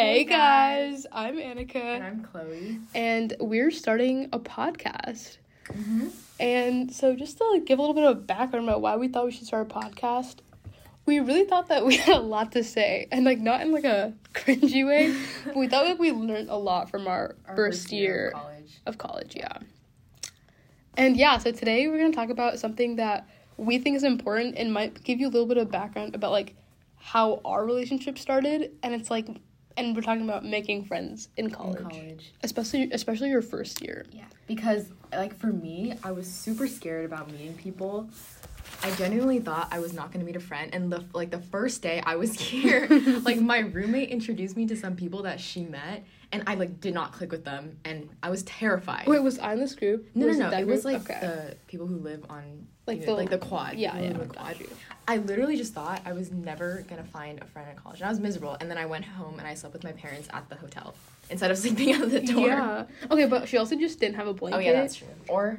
Hey guys, I'm Annika. And I'm Chloe. and we're starting a podcast. Mm-hmm. And so, just to like, give a little bit of background about why we thought we should start a podcast, we really thought that we had a lot to say, and like not in like a cringy way, but we thought like we learned a lot from our, first, year, of college. of college. Yeah. And yeah, so today we're gonna talk about something that we think is important and might give you a little bit of background about like how our relationship started, and it's like, and we're talking about making friends in college, In college. especially especially your first year. Yeah. Because, like, for me, I was super scared about meeting people. I genuinely thought I was not gonna meet a friend, and the like the first day I was here, like my roommate introduced me to some people that she met, and I like did not click with them, and I was terrified. Wait, was I in this group? no, no, Was no! that It was group? like the people who live on Like like the- the like the quad. yeah, yeah, the quad. I literally just thought I was never gonna find a friend in college, and I was miserable. And then I went home and I slept with my parents at the hotel instead of sleeping at the door. Yeah. Okay, but she also just didn't have a blanket. Oh yeah, that's true. Or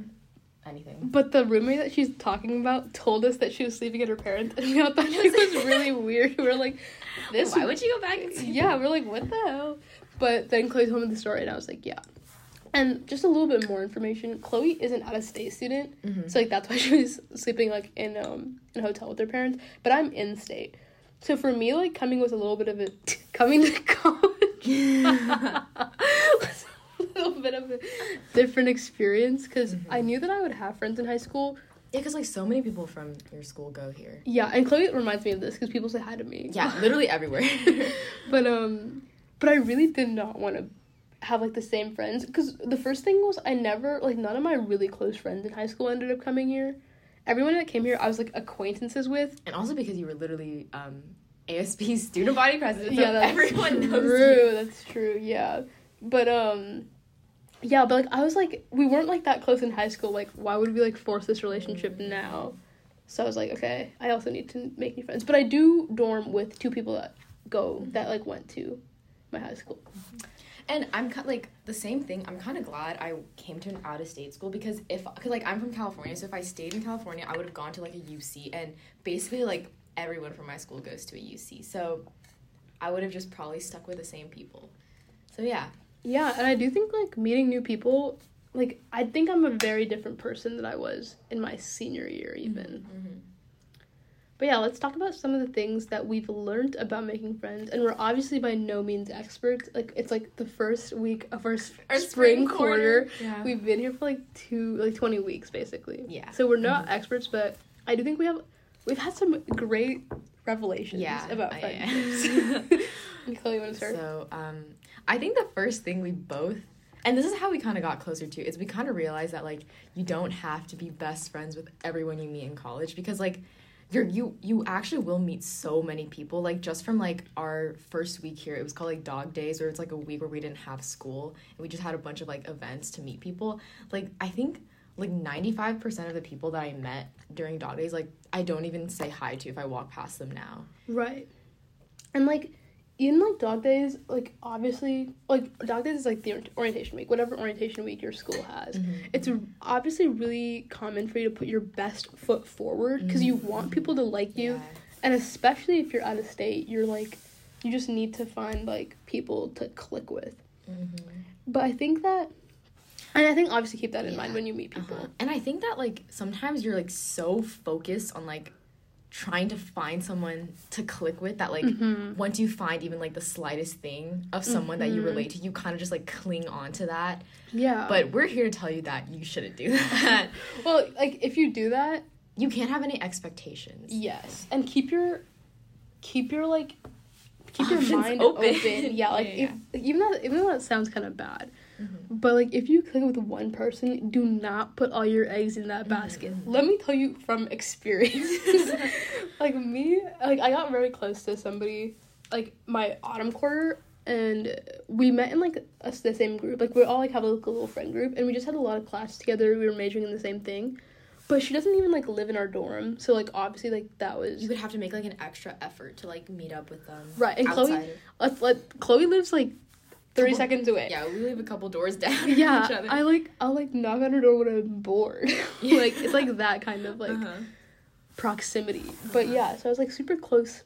anything. But the roommate that she's talking about told us that she was sleeping at her parents, and we all thought it was really weird. We were like, "This." Why would you go back? Yeah, we're like, "What the hell?" But then Chloe told me the story, and I was like, "Yeah." And just a little bit more information. Chloe is an out of state student, Mhm. so like that's why she was sleeping like in um in a hotel with her parents. But I'm in state, so for me like coming was a little bit of a coming to college. Little bit of a different experience because I knew that I would have friends in high school. Yeah, because like so many people from your school go here. Yeah, and Chloe reminds me of this because people say hi to me. Yeah, literally everywhere. but um, but I really did not want to have like the same friends because the first thing was I never like none of my really close friends in high school ended up coming here. Everyone that came here, I was like acquaintances with. and also because you were literally um ASB student body president, yeah, that's everyone knows true. you. That's true. Yeah, but um, yeah, but like I was like we weren't like that close in high school. Like why would we like force this relationship now? So I was like, okay, I also need to make new friends. But I do dorm with two people that go that like went to my high school. Mm-hmm. And I'm kind like the same thing. I'm kind of glad I came to an out of state school because if because like I'm from California, so if I stayed in California, I would have gone to like a UC, and basically like everyone from my school goes to a UC, so I would have just probably stuck with the same people. So yeah, Yeah, and I do think like meeting new people, like I think I'm a very different person than I was in my senior year even. Mhm. But yeah, let's talk about some of the things that we've learned about making friends. And we're obviously by no means experts. Like it's like the first week of our, s- Our spring, quarter. Yeah. We've been here for like two like 20 weeks basically. Yeah. So we're not experts, but I do think we have we've had some great revelations Yeah, about I- friendships. and Chloe, you want to start? So, um, I think the first thing we both, and this is how we kind of got closer to, is we kind of realized that like you don't have to be best friends with everyone you meet in college because like you're you you actually will meet so many people like just from like our first week here it was called like dog days or it's like a week where we didn't have school and we just had a bunch of like events to meet people like i think like 95% of the people that i met during dog days like i don't even say hi to if i walk past them now Right. And like in like dog days, like obviously like dog days is like the orientation week, whatever orientation week your school has. Mm-hmm. It's obviously really common for you to put your best foot forward because you want mm-hmm. people to like you, Yeah. and especially if you're out of state, you're like you just need to find like people to click with. Mm-hmm. But I think that, and I think obviously keep that in mind when you meet people. Uh-huh. And I think that like sometimes you're like so focused on like trying to find someone to click with that like Mm-hmm. once you find even like the slightest thing of someone that you Mhm. relate to, you kind of just like cling on to that. Yeah. But we're here to tell you that you shouldn't do that. well, like if you do that, you can't have any expectations. Yes, and keep your keep your like keep Options your mind open. open. Yeah, like Yeah, If, even though even though that sounds kind of bad, Mhm. but like if you click with one person, do not put all your eggs in that basket. Mhm. Let me tell you from experience. like me, like I got very close to somebody, like my autumn quarter. And we met in like a, the same group. Like we all like have like, a little friend group, and we just had a lot of class together. We were majoring in the same thing, but she doesn't even like live in our dorm. So like obviously like that was You would have to make like an extra effort to like meet up with them. Right, and Chloe- outside of- Let, let Chloe lives like thirty Couple- seconds away. Yeah, we live a couple doors down. from Yeah, each other. I like I'll like knock on her door when I'm bored. Yeah. like it's like that kind of like Uh-huh. proximity. But yeah, so I was like super close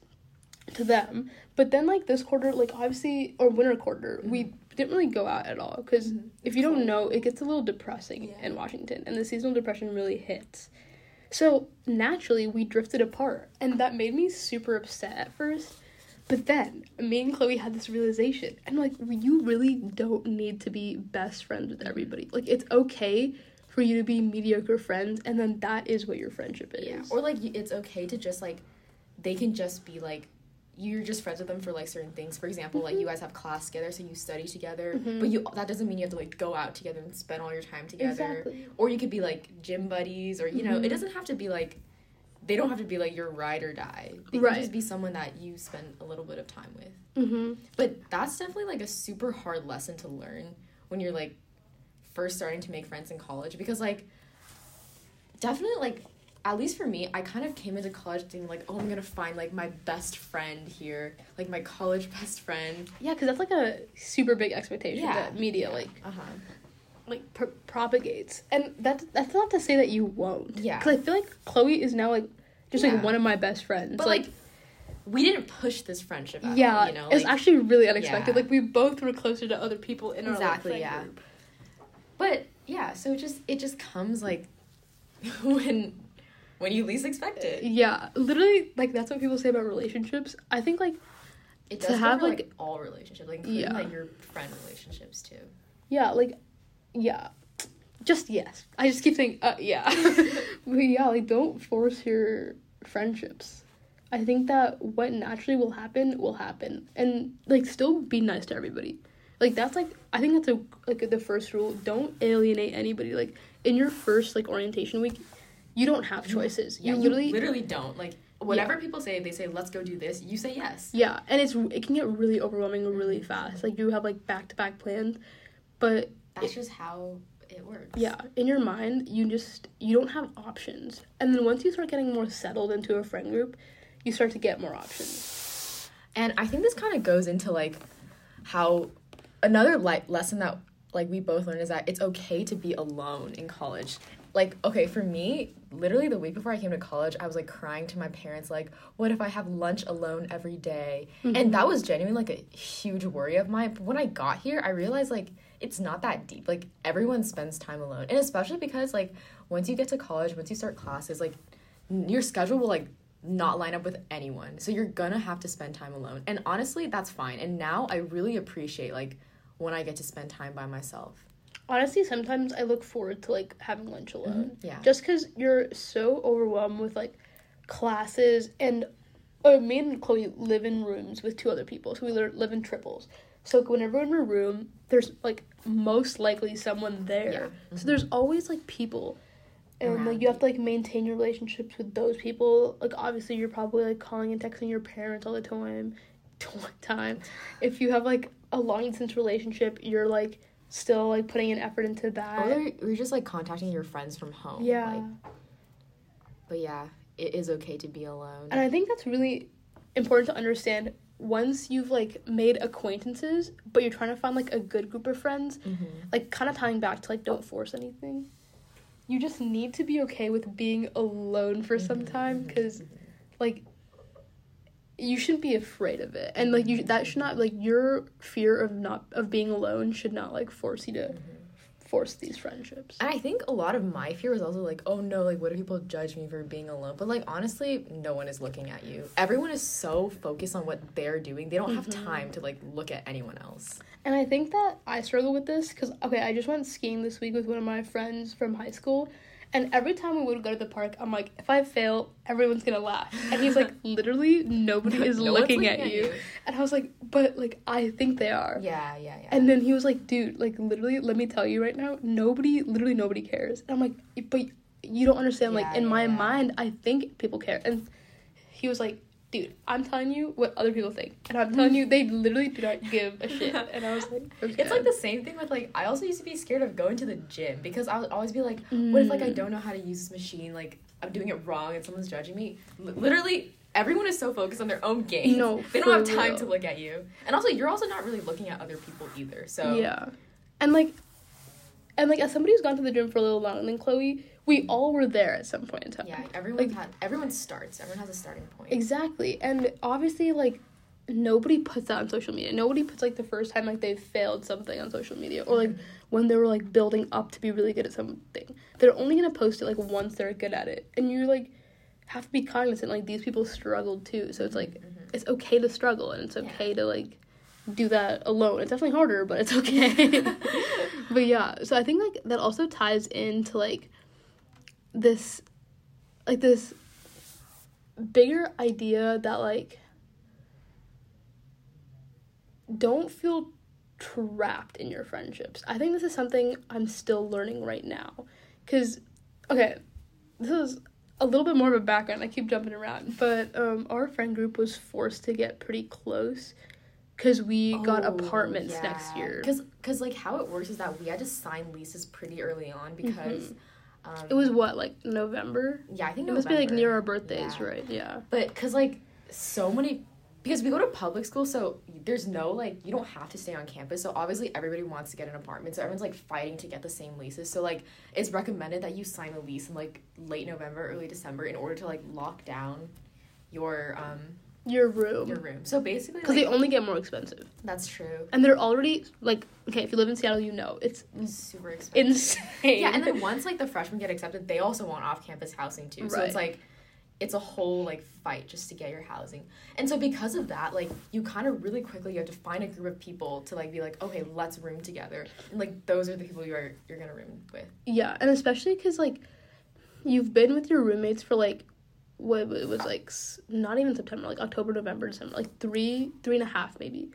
to them. But then like this quarter, like obviously or winter quarter, we Mm-hmm. didn't really go out at all because Mhm. if you don't know, it gets a little depressing Yeah. in Washington, and the seasonal depression really hits. So naturally, we drifted apart, and that made me super upset at first. But then me and Chloe had this realization, and like you really don't need to be best friends with everybody. Like it's okay for you to be mediocre friends, and then that is what your friendship is. Yeah. Or like it's okay to just like they can just be like you're just friends with them for like certain things. For example, like you guys have class together, so you study together. Mhm. But you that doesn't mean you have to like go out together and spend all your time together. exactly. Or you could be like gym buddies, or you know, Mhm. it doesn't have to be like they don't have to be like your ride or die. They Right. can just be someone that you spend a little bit of time with. Mm-hmm. But that's definitely like a super hard lesson to learn when you're like first starting to make friends in college because like definitely like at least for me, I kind of came into college thinking like, oh, I'm gonna find like my best friend here, like my college best friend. Yeah, because that's like a super big expectation Yeah. that media like Uh huh. Like pr- propagates, and that's that's not to say that you won't. Yeah. because I feel like Chloe is now like just Yeah. like one of my best friends. But like, we didn't push this friendship. At yeah, you know, it's actually really unexpected. Yeah. Like we both were closer to other people in our Exactly, like, yeah. group. but yeah. So it just it just comes like when when you least expect it. Uh, yeah, literally, like that's what people say about relationships. I think like It To does have, have like, like- all relationships, like including Yeah. like your friend relationships too. yeah, like yeah, just yes. I just keep saying uh yeah, but yeah, like don't force your friendships. I think that what naturally will happen will happen, and like still be nice to everybody. Like that's like I think that's a like the first rule. Don't alienate anybody. Like in your first like orientation week, you don't have choices. Yeah, you literally literally don't like whatever people say. They say let's go do this. You say yes. Yeah, and it's it can get really overwhelming really fast. Like you have like back to back plans, but That's just how it works. yeah, in your mind you just you don't have options. And then once you start getting more settled into a friend group, you start to get more options. And I think this kind of goes into like how another like lesson that like we both learned is that it's okay to be alone in college. Like okay, for me, literally the week before I came to college, I was like crying to my parents like, what if I have lunch alone every day? And mm-hmm. that was genuinely like a huge worry of mine. But when I got here, I realized like it's not that deep. Like everyone spends time alone. And especially because like once you get to college, once you start classes, like n- your schedule will like not line up with anyone. So you're gonna have to spend time alone. And honestly, that's fine. And now I really appreciate like when I get to spend time by myself. Honestly, sometimes I look forward to like having lunch alone. Yeah. Just because you're so overwhelmed with like classes and uh, me and Chloe live in rooms with two other people, so we live in triples. So whenever we're in a room, there's like most likely someone there. Yeah. So mm-hmm. there's always like people, and like you have to like maintain your relationships with those people. Like obviously, you're probably like calling and texting your parents all the time. Time, if you have like a long distance relationship, you're like still like putting an effort into that. Or you're- you're just like contacting your friends from home. yeah. Like, but yeah, it is okay to be alone. And I think that's really important to understand once you've like made acquaintances, but you're trying to find like a good group of friends, Mhm. like kind of tying back to like don't force anything. You just need to be okay with being alone for some mm-hmm. time because mm-hmm. like you shouldn't be afraid of it. And like you that should not like your fear of not of being alone should not like force you to mm-hmm. Force these friendships. And I think a lot of my fear was also like, oh no, like what if people judge me for being alone? But like honestly, no one is looking at you. Everyone is so focused on what they're doing. They don't have mm-hmm. time to like look at anyone else. And I think that I struggle with this because, okay, I just went skiing this week with one of my friends from high school. And every time we would go to the park, I'm like, if I fail, everyone's gonna laugh. And he's like, literally, nobody is No one's looking, at, you. And I was like, but like, I think they are. Yeah, yeah, yeah. And then he was like, dude, like, literally, let me tell you right now, nobody, literally, nobody cares. And I'm like, but you don't understand. Like, in yeah, my yeah. mind, I think people care. And he was like, dude, I'm telling you what other people think. And I'm telling you, they literally do not give a shit. And I was like, okay. It's like the same thing with like I also used to be scared of going to the gym because I would always be like, what if like I Mm. don't know how to use this machine? Like I'm doing it wrong and someone's judging me. L- literally, everyone is so focused on their own game. No, they don't have time real. to look at you. And also, you're also not really looking at other people either. So Yeah. And like and like as somebody who's gone to the gym for a little long, and then Chloe, we all were there at some point in time. Yeah, everyone Like- had everyone starts. Everyone has a starting point. Exactly. And obviously like nobody puts that on social media. Nobody puts like the first time like they failed something on social media or like when they were like building up to be really good at something. They're only going to post it like once they're good at it. And you like have to be cognizant like these people struggled too. So it's like Mhm. it's okay to struggle and it's Yeah. okay to like do that alone. It's definitely harder, but it's okay. but yeah, so I think like that also ties into like this like this bigger idea that like don't feel trapped in your friendships. I think this is something I'm still learning right now. Cuz okay, this is a little bit more of a background. I keep jumping around, but um our friend group was forced to get pretty close cuz we got Oh, apartments next year. Because because like how it works is that we had to sign leases pretty early on because. Um, It was what like November? yeah, I think It must be like near our birthdays, Yeah. right? Yeah. But because like so many, because we go to public school, so there's no like you don't have to stay on campus. So obviously everybody wants to get an apartment, so everyone's like fighting to get the same leases. So like it's recommended that you sign a lease in like late November, early December in order to like lock down your um Your room. your room. So basically, Because like, they only get more expensive. that's true. And they're already like okay, if you live in Seattle, you know it's It's super expensive. insane. Yeah, and then once like the freshmen get accepted, they also want off campus housing too. Right. So it's like it's a whole like fight just to get your housing. And so because of that, like you kind of really quickly you have to find a group of people to like be like, okay, let's room together. And like those are the people you're you're gonna room with. Yeah, and especially because like you've been with your roommates for like what it was like not even September, like October, November, December, like three, three and a half maybe.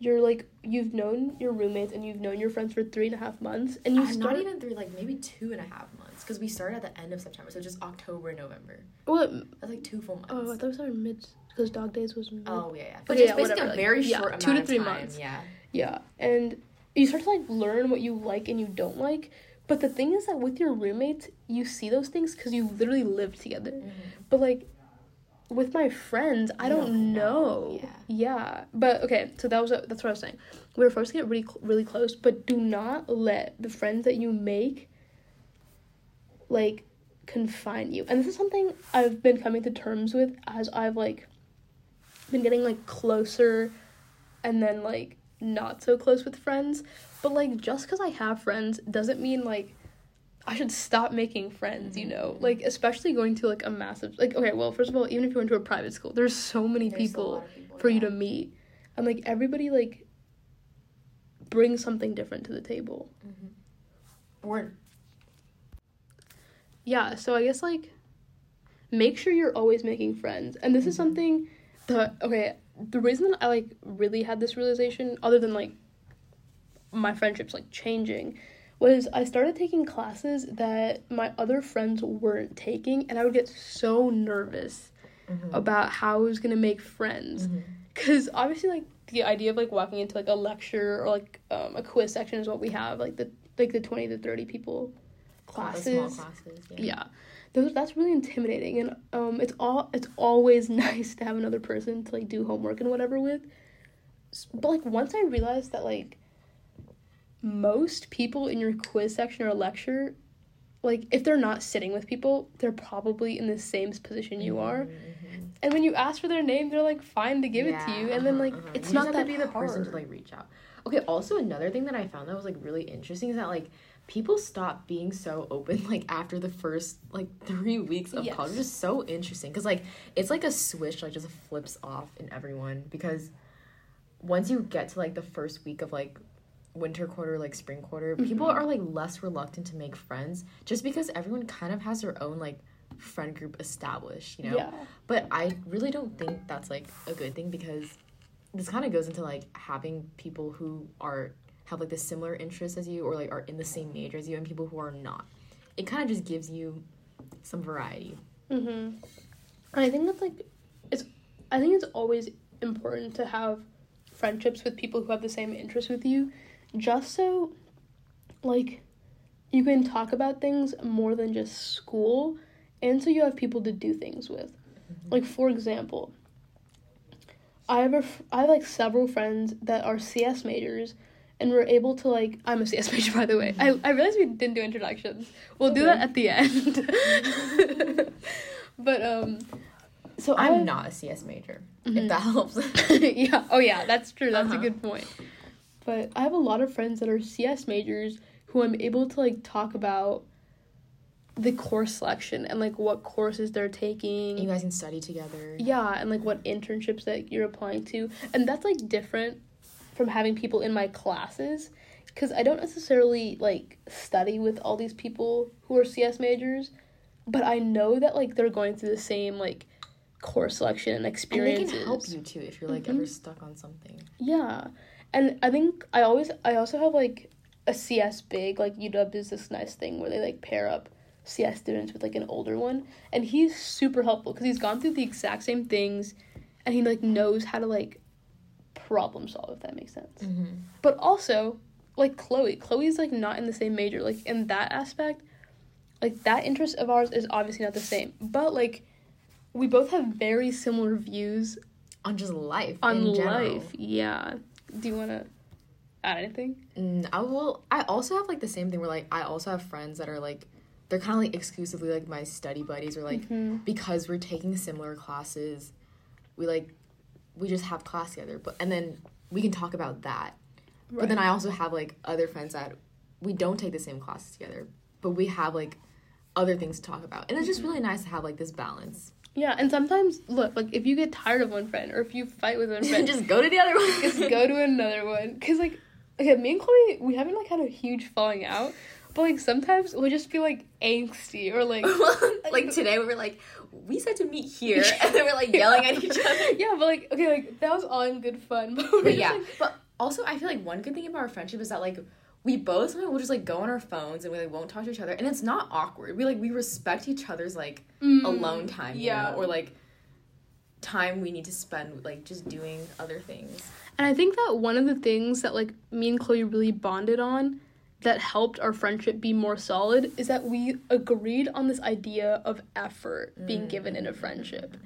You're like you've known your roommates and you've known your friends for three and a half months, and you Uh, start not even three, like maybe two and a half months because we started at the end of September, so just October, November. what? That's like two full months. Oh, I thought we started mid because dog days was mid. Oh, yeah, yeah. But Okay, yeah, basically whatever, a like, very yeah, short two amount to three months. Yeah. Yeah, and you start to like learn what you like and you don't like. But the thing is that with your roommates, you see those things because you literally live together. Mm-hmm. But like with my friends, I don't, know. know, Yeah. But okay, so that was that's what I was saying. We were forced to get really cl- really close, but do not let the friends that you make like confine you. And this is something I've been coming to terms with as I've like been getting like closer and then like not so close with friends. But like just cuz I have friends doesn't mean like I should stop making friends, you know? Mm-hmm. Like especially going to like a massive like okay, well, first of all, even if you went to a private school, there's so many There's people people, for you to meet. And like everybody like brings something different to the table. Mm-hmm. Or Yeah, so I guess like make sure you're always making friends. And this is mm-hmm. something that okay, the reason that I like really had this realization other than like my friendships like changing was I started taking classes that my other friends weren't taking and I would get so nervous about how I was to make friends cuz obviously like the idea of like walking into like a lecture or like um, a quiz section is what we have like the like the 20 to 30 people classes classes. Yeah. yeah those that's really intimidating and um it's all it's always nice to have another person to like do homework and whatever with but like once i realized that like most people in your quiz section or lecture like if they're not sitting with people they're probably in the same position you are Mhm. and when you ask for their name they're like fine to give it to you and then uh-huh, like uh-huh. it's You not that to be the hard. person to like reach out. Okay. Also, another thing that I found that was like really interesting is that like people stop being so open like after the first like three weeks of Yes. college. Just so interesting because like it's like a switch like just flips off in everyone because once you get to like the first week of like winter quarter like spring quarter people Mhm. are like less reluctant to make friends just because everyone kind of has their own like friend group established you know yeah but I really don't think that's like a good thing because this kind of goes into like having people who are have like the similar interests as you or like are in the same major as you and people who are not. It kind of just gives you some variety. Mm-hmm. And I think that's like, it's. I think it's always important to have friendships with people who have the same interests with you, just so, like, you can talk about things more than just school, and so you have people to do things with. Like for example, I have a, I have like several friends that are CS majors, and we're able to like I'm a CS major by the way. I, I realized we didn't do introductions. We'll do that at the end. but um so I'm I- not a CS major. Mhm. If that helps. yeah. Oh, yeah. That's true. That's a Uh-huh. good point. But I have a lot of friends that are CS majors who I'm able to like talk about the course selection and like what courses they're taking. you guys can study together. yeah, and like what internships that you're applying to, and that's like different from having people in my classes because I don't necessarily like study with all these people who are CS majors, but I know that like they're going through the same like course selection and And they experiences. can help you too if you're like Mhm. ever stuck on something. Yeah. And I think I always I also have like a CS big, like UW is this nice thing where they like pair up CS students with like an older one. And he's super helpful because he's gone through the exact same things and he like knows how to like problem solve if that makes sense. Mm-hmm. But also, like Chloe, Chloe's like not in the same major. Like in that aspect, like that interest of ours is obviously not the same. But like we both have very similar views On just life. on in general. life. Yeah. Do you want to add anything? Mm, I will. I also have like the same thing where like I also have friends that are like they're kind of like exclusively like my study buddies or like Mhm. because we're taking similar classes, we like we just have class together. But and then we can talk about that. But then I also have like other friends that we don't take the same classes together, but we have like other things to talk about, and it's just really nice to have like this balance. yeah, and sometimes look like if you get tired of one friend or if you fight with one friend, just go to the other one. just go to another one. Cause like okay, me and Chloe, we haven't like had a huge falling out, but like sometimes we'll just be like angsty or like like today we were like we said to meet here and then we're like yelling at each other yeah, but like okay, like that was all in good fun. But, but yeah like- but also i feel like one good thing about our friendship is that like we both sometimes will just like go on our phones and we like won't talk to each other and it's not awkward we like we respect each other's like Mm, alone time you yeah. know, or like time we need to spend like just doing other things And I think that one of the things that like me and Chloe really bonded on that helped our friendship be more solid is that we agreed on this idea of effort being given in a mm. friendship.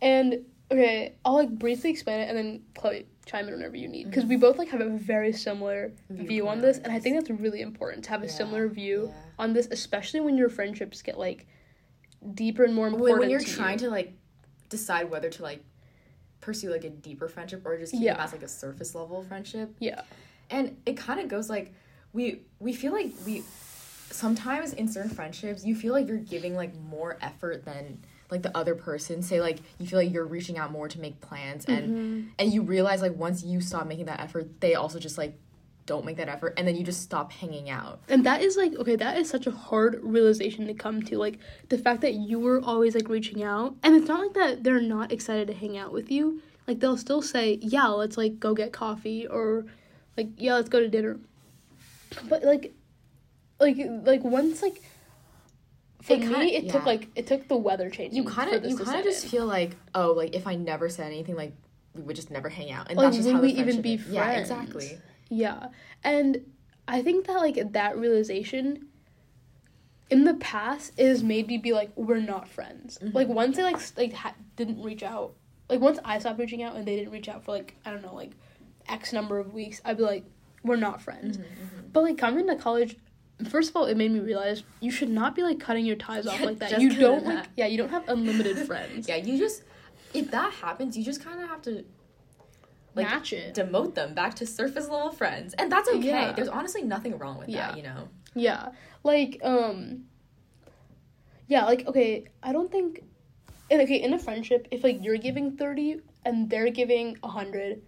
And okay, I'll like briefly explain it and then Chloe chime in whenever you need because we mm. both like have a very similar view on this and I think that's really important to have a Yeah, similar view yeah. on this especially when your friendships get like deeper and more important when, when you're to trying you. to like decide whether to like pursue like a deeper friendship or just keep Yeah. it as like a surface level friendship yeah and it kind of goes like we we feel like we sometimes in certain friendships you feel like you're giving like more effort than like the other person say like you feel like you're reaching out more to make plans and Mm-hmm. and you realize like once you stop making that effort they also just like don't make that effort and then you just stop hanging out And that is like okay, that is such a hard realization to come to. Like the fact that you were always like reaching out, and it's not like that they're not excited to hang out with you. Like they'll still say, "Yeah, let's like go get coffee," or like, "Yeah, let's go to dinner." But like, like like once like for It kinda- me, it took like it took the weather changing. you kind of you kind of just feel like oh like if i never said anything like we would just never hang out and Like, that's just would how we even be is. yeah friends? exactly Yeah. And I think that like that realization in the past it has made me be like we're not friends. Mm-hmm. Like once they like like ha- didn't reach out, like once I stopped reaching out and they didn't reach out for like I don't know like X number of weeks, I'd be like we're not friends. Mm-hmm, But like coming to college, first of all, it made me realize you should not be like cutting your ties off Yeah, like that. You don't of like yeah, you don't have unlimited friends. yeah you just if that happens you just kind of have to like Match it. demote them back to surface level friends and that's okay Yeah. there's honestly nothing wrong with Yeah. that you know Yeah. Like, um Yeah, like okay, I don't think and okay, in a friendship, if like you're giving thirty and they're giving hundred,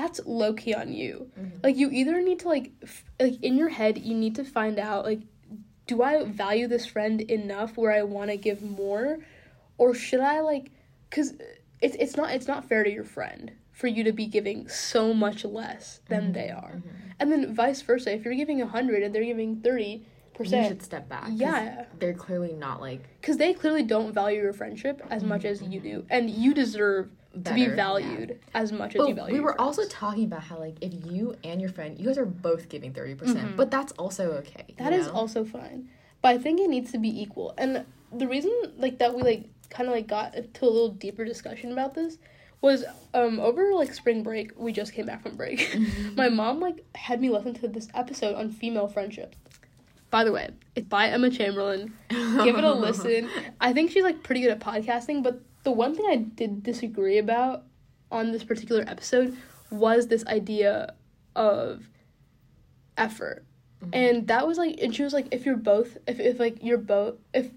that's low key on you. Mm-hmm. Like you either need to like f- like in your head you need to find out like do I value this friend enough where I want to give more or should I like cuz it's it's not it's not fair to your friend for you to be giving so much less than mm-hmm. they are. Mm-hmm. And then vice versa, if you're giving 100 and they're giving 30%, you should step back. Yeah. they're clearly not like because they clearly don't value your friendship as much as you do, and you deserve to be Better, valued as much as but you value. we were also talking about how like if you and your friend you guys are both giving 30% but that's also okay Mm-hmm. That is know? also fine, but I think it needs to be equal. And the reason like that we like kind of like got into a little deeper discussion about this was um over like spring break. We just came back from break. My mom like had me listen to this episode on female friendship. By the way, it's by Emma Chamberlain. Give it a listen. I think she's like pretty good at podcasting, but the one thing I did disagree about on this particular episode was this idea of effort. Mhm. And that was like and she was like if you're both if if like you're both if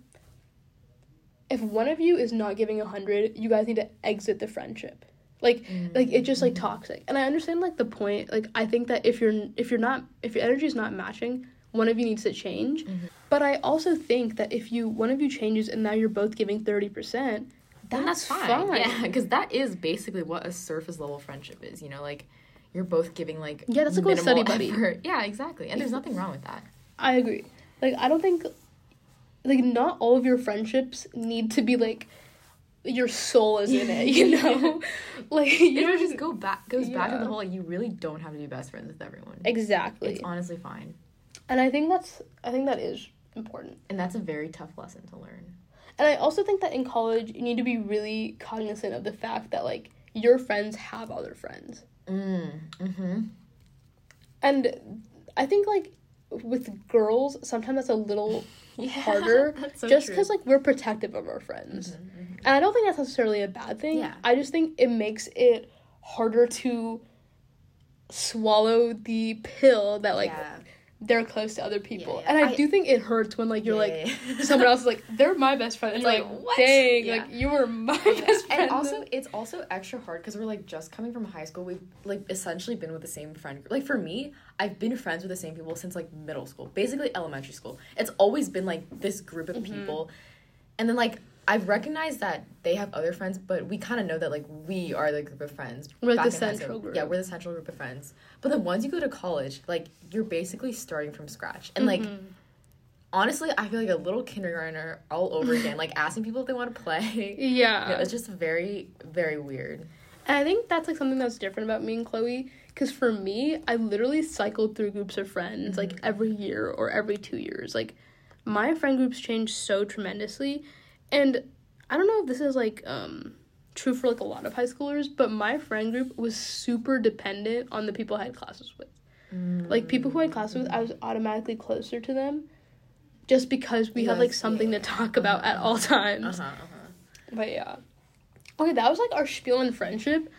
if one of you is not giving a hundred, you guys need to exit the friendship. Like like it's just like toxic. And I understand like the point. Like I think that if you're if you're not if your energy is not matching, one of you needs to change. Mhm. But I also think that if you one of you changes and now you're both giving thirty percent, that's, that's fine. fine. Yeah, because that is basically what a surface level friendship is. You know, like you're both giving like Yeah, that's like a study buddy. effort. Yeah, exactly. And there's nothing wrong with that. I agree. Like I don't think like not all of your friendships need to be like your soul is in it, you know? like you know, know just go back goes back to the whole like you really don't have to be best friends with everyone. Exactly. It's honestly fine. And I think that's I think that is important. And that's a very tough lesson to learn. And I also think that in college you need to be really cognizant of the fact that like your friends have other friends. Mm. Mm-hmm. And I think like with girls sometimes that's a little harder that's so just cuz like we're protective of our friends. Mhm, mhm. And I don't think that's necessarily a bad thing. Yeah. I just think it makes it harder to swallow the pill that like yeah. They're close to other people. yeah. And I, I- do think it hurts when like you're like Yeah, yeah. someone else is like they're my best friend and like, like, what? dang Yeah. like you were my Yeah. best friend And also, it's also extra hard because we're like just coming from high school. We've like essentially been with the same friend group. Like for me, I've been friends with the same people since like middle school, basically elementary school. It's always been like this group of Mhm. people, and then like I've recognized that they have other friends, but we kind of know that like we are the group of friends. We're, like, the central group. Yeah, we're the central group of friends. But then once you go to college, like you're basically starting from scratch, and like Mhm. honestly, I feel like a little kindergartner all over again, like asking people if they want to play. yeah. Yeah, it's just very, very weird. And I think that's like something that's different about me and Chloe. Because for me, I literally cycled through groups of friends like Mm-hmm. every year or every two years. Like my friend groups change so tremendously. And I don't know if this is like um true for like a lot of high schoolers, but my friend group was super dependent on the people I had classes with. Like people who I had classes with, I was automatically closer to them just because we You had like something to talk about at all times. Uh huh. Uh-huh. But yeah. Okay, that was like our spiel on friendship.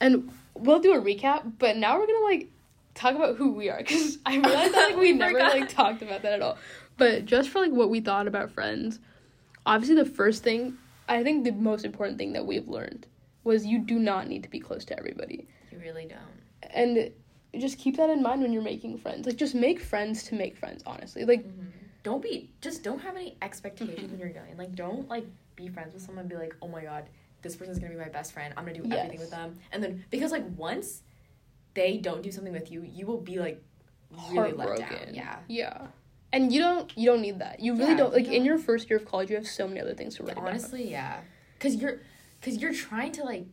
And we'll do a recap, but now we're gonna like talk about who we are because I realized that like we We never forgot. like talked about that at all. But just for like what we thought about friends, obviously the first thing I think the most important thing that we've learned was you do not need to be close to everybody. You really don't. And just keep that in mind when you're making friends. Like just make friends to make friends, honestly. Like mm-hmm. Don't be just don't have any expectations when you're young. Like don't like be friends with someone and be like, oh my god, this person's gonna be my best friend. I'm gonna do everything with them. And then because like once they don't do something with you, you will be like really let down. Yeah. Yeah. And you don't you don't need that. You really Yeah, don't like in no. your first year of college you have so many other things to worry about. Honestly, yeah. Cause you're cause you're trying to like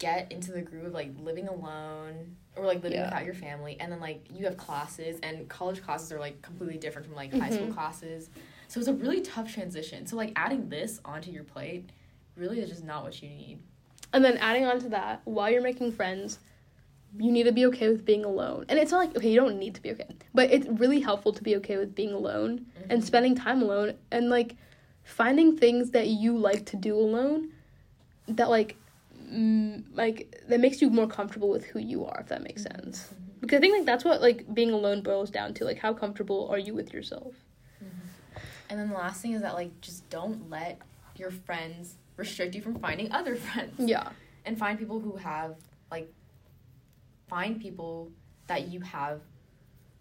get into the groove of like living alone or like living Yeah. without your family and then like you have classes and college classes are like completely different from like high school Mhm. classes. So it's a really tough transition. So like adding this onto your plate really is just not what you need. And then adding on to that, while you're making friends, you need to be okay with being alone. And it's not like okay, you don't need to be okay, but it's really helpful to be okay with being alone and Mhm. spending time alone and like finding things that you like to do alone that like mm, like that makes you more comfortable with who you are if that makes sense. Because I think like that's what like being alone boils down to, like how comfortable are you with yourself? And then the last thing is that like just don't let your friends restrict you from finding other friends. Yeah. And find people who have like find people that you have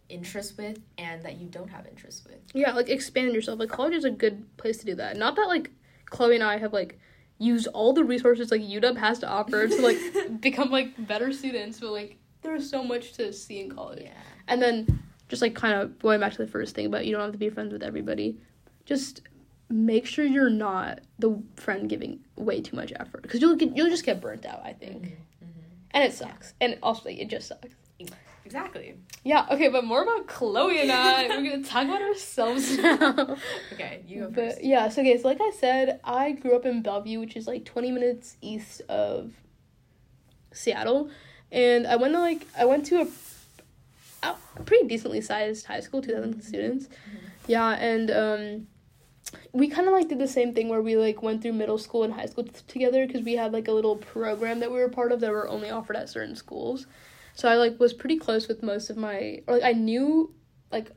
interest with and that you don't have interest with. Yeah, like expand yourself. Like college is a good place to do that. Not that like Chloe and I have like used all the resources like UW has to offer to like become like better students, but like there's so much to see in college. Yeah. And then just like kind of going back to the first thing about you don't have to be friends with everybody. Just make sure you're not the friend giving way too much effort because you'll get you'll just get burnt out. I think, Mm-hmm. And it sucks. And also, it just sucks. Exactly. Yeah. Okay, but more about Chloe and I. We're gonna talk about ourselves now. Okay, you go But first. yeah, so okay, so like I said, I grew up in Bellevue, which is like 20 minutes east of Seattle, and I went to like I went to a, a pretty decently sized high school, two thousand students. Yeah, and um, we kind of like did the same thing where we like went through middle school and high school t- together because we had like a little program that we were part of that were only offered at certain schools. So I like was pretty close with most of my or like I knew like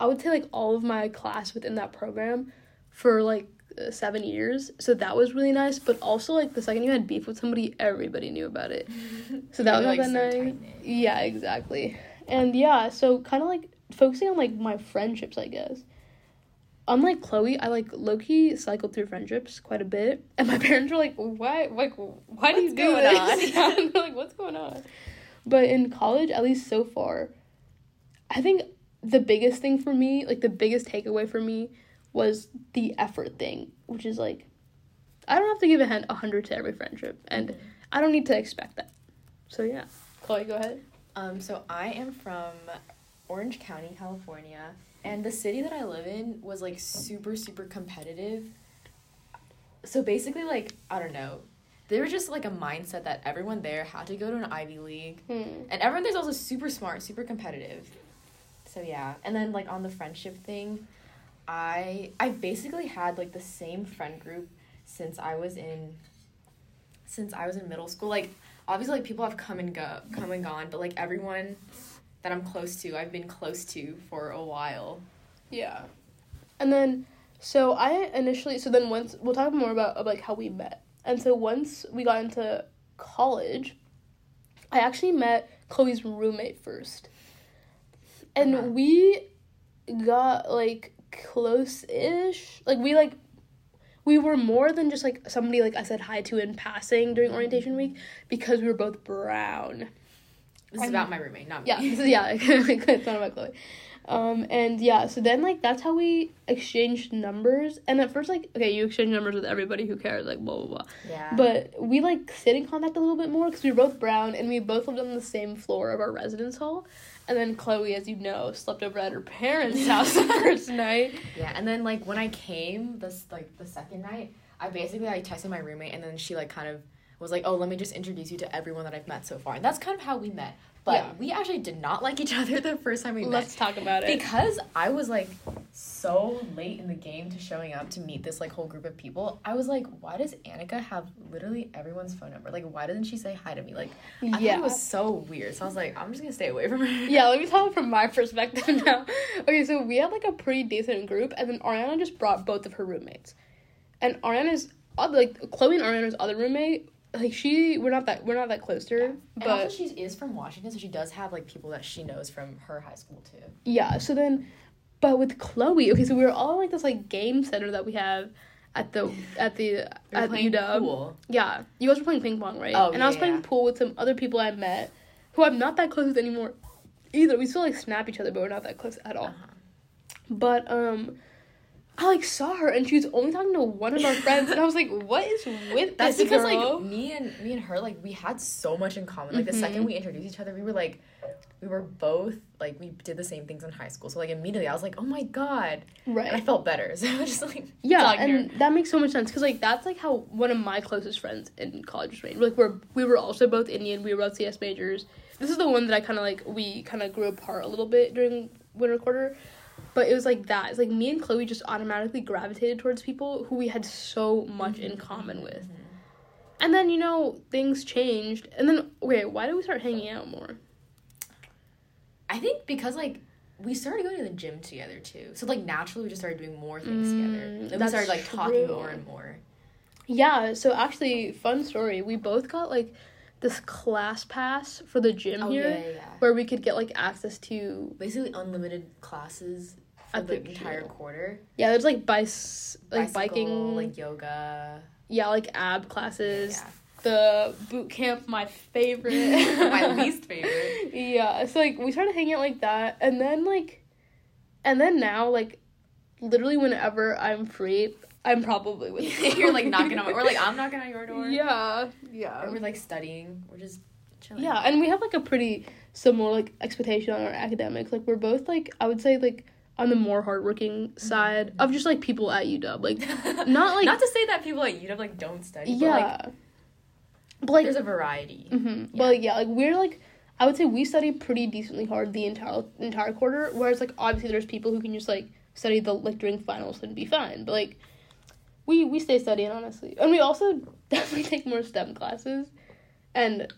I would say like all of my class within that program for like uh, seven years. So that was really nice. But also like the second you had beef with somebody, everybody knew about it. So that was You're, that tight-knit. Yeah, exactly. And yeah, so kind of like focusing on like my friendships, I guess. Unlike Chloe, I like low key cycled through friendships quite a bit, and my parents were like, "Why? Like, why do you do going this?" on? yeah, they're like, "What's going on?" But in college, at least so far, I think the biggest thing for me, like the biggest takeaway for me, was the effort thing, which is like, I don't have to give a hand a hundred to every friendship, and I don't need to expect that. So yeah, Chloe, go ahead. Um, so I am from Orange County, California, and the city that I live in was like super, super competitive. So basically, like, I don't know. There was just like a mindset that everyone there had to go to an Ivy League. Hmm. And everyone there's also super smart, super competitive. So yeah. And then like on the friendship thing, I I basically had like the same friend group since I was in since I was in middle school. Like obviously like people have come and go come and gone, but like everyone that I'm close to, I've been close to for a while. Yeah. And then, so I initially, so then once, we'll talk more about, of like how we met. And so once we got into college, I actually met Chloe's roommate first. And Uh-huh. we got like close ish. Like we like, we were more than just like somebody like I said hi to in passing during orientation week because we were both brown. This is I'm- about my roommate, not me. Yeah, this is, yeah, it's not about Chloe. Um, and yeah, so then like that's how we exchanged numbers. And at first, like, okay, you exchange numbers with everybody who cares, like blah blah blah. Yeah. But we like stayed in contact a little bit more because we were both brown and we both lived on the same floor of our residence hall. And then Chloe, as you know, slept over at her parents' house the first night. Yeah, and then like when I came this like the second night, I basically I texted my roommate and then she like kind of was like, "Oh, let me just introduce you to everyone that I've met so far." And that's kind of how we met. But Yeah. we actually did not like each other the first time we met. Let's talk about it. because I was like so late in the game to showing up to meet this like whole group of people. I was like, "Why does Annika have literally everyone's phone number? Like, why doesn't she say hi to me?" Like, I yeah. it was so weird. So I was like, "I'm just gonna stay away from her." yeah, let me tell it from my perspective now. Okay, so we had like a pretty decent group, and then Ariana just brought both of her roommates, and Ariana's like Chloe and Ariana's other roommate, like she we're not that we're not that close to her, And also, but she is from Washington, so she does have like people that she knows from her high school too. yeah. So then, but with Chloe, okay, so we were all like this like game center that we have at the at the at UW. pool. Yeah, you guys were playing ping pong, right? Oh, and I was playing yeah. pool with some other people I met, who I'm not that close with anymore, either. We still like snap each other, but we're not that close at all. Uh-huh. But um, I like saw her and she was only talking to one of our friends, and I was like, "What is with That's this because girl?" like me and me and her like we had so much in common. Like the mm-hmm. second we introduced each other, we were like we were both like we did the same things in high school. So like immediately I was like, "Oh my god." And I felt better. So I was just like Yeah, and that makes so much sense because like that's like how one of my closest friends in college was made. Like we're we were also both Indian. We were both CS majors. This is the one that I kind of like. We kind of grew apart a little bit during winter quarter. But it was like that. It's like me and Chloe just automatically gravitated towards people who we had so much in common with. And then, you know, things changed. And then, wait, why did we start hanging out more? I think because like we started going to the gym together too. So like naturally we just started doing more things Mm, together. Then we started like talking more and more. Yeah, so actually, fun story. We both got like this class pass for the gym Oh here yeah, yeah, yeah. where we could get like access to Basically unlimited classes for the, the entire quarter. yeah, there's like bice like Bicycle, biking like yoga. yeah, like ab classes. Yeah. The boot camp, my favorite. My least favorite. Yeah, so like we started hanging out like that, and then like, and then now like, literally whenever I'm free, I'm probably with. you. You're like knocking on, or like I'm knocking on your door. Yeah, Or yeah, we're like studying. We're just chilling. yeah, and we have like a pretty similar like expectation on our academics. Like we're both like I would say like on the more hardworking side of just like people at UW. Like not like not to say that people at UW like don't study. But, yeah, like, but like There's a variety. hmm But like, yeah, like we're like I would say we study pretty decently hard the entire entire quarter. Whereas like obviously there's people who can just like study the like during finals and be fine. But like we we stay studying honestly, and we also definitely take more STEM classes. And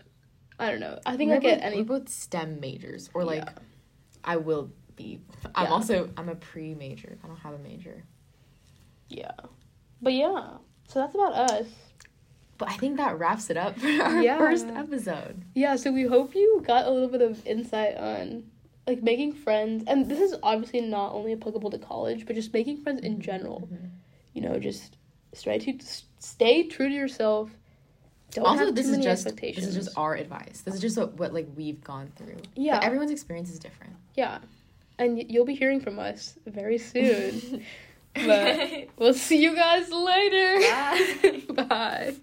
I don't know. I think we're like at both, any we're both STEM majors, or like Yeah. I will be. I'm Yeah. also I'm a pre major. I don't have a major. yeah, but yeah. So that's about us. But I think that wraps it up for our Yeah. first episode. Yeah, so we hope you got a little bit of insight on like making friends, and this is obviously not only applicable to college, but just making friends in general. Mm-hmm. You know, just stay to stay true to yourself. Don't also, have this is just expectations. this is just our advice. This is just what, what like we've gone through. Yeah. But everyone's experience is different. yeah, and you'll be hearing from us very soon. but we'll see you guys later. Bye. Bye.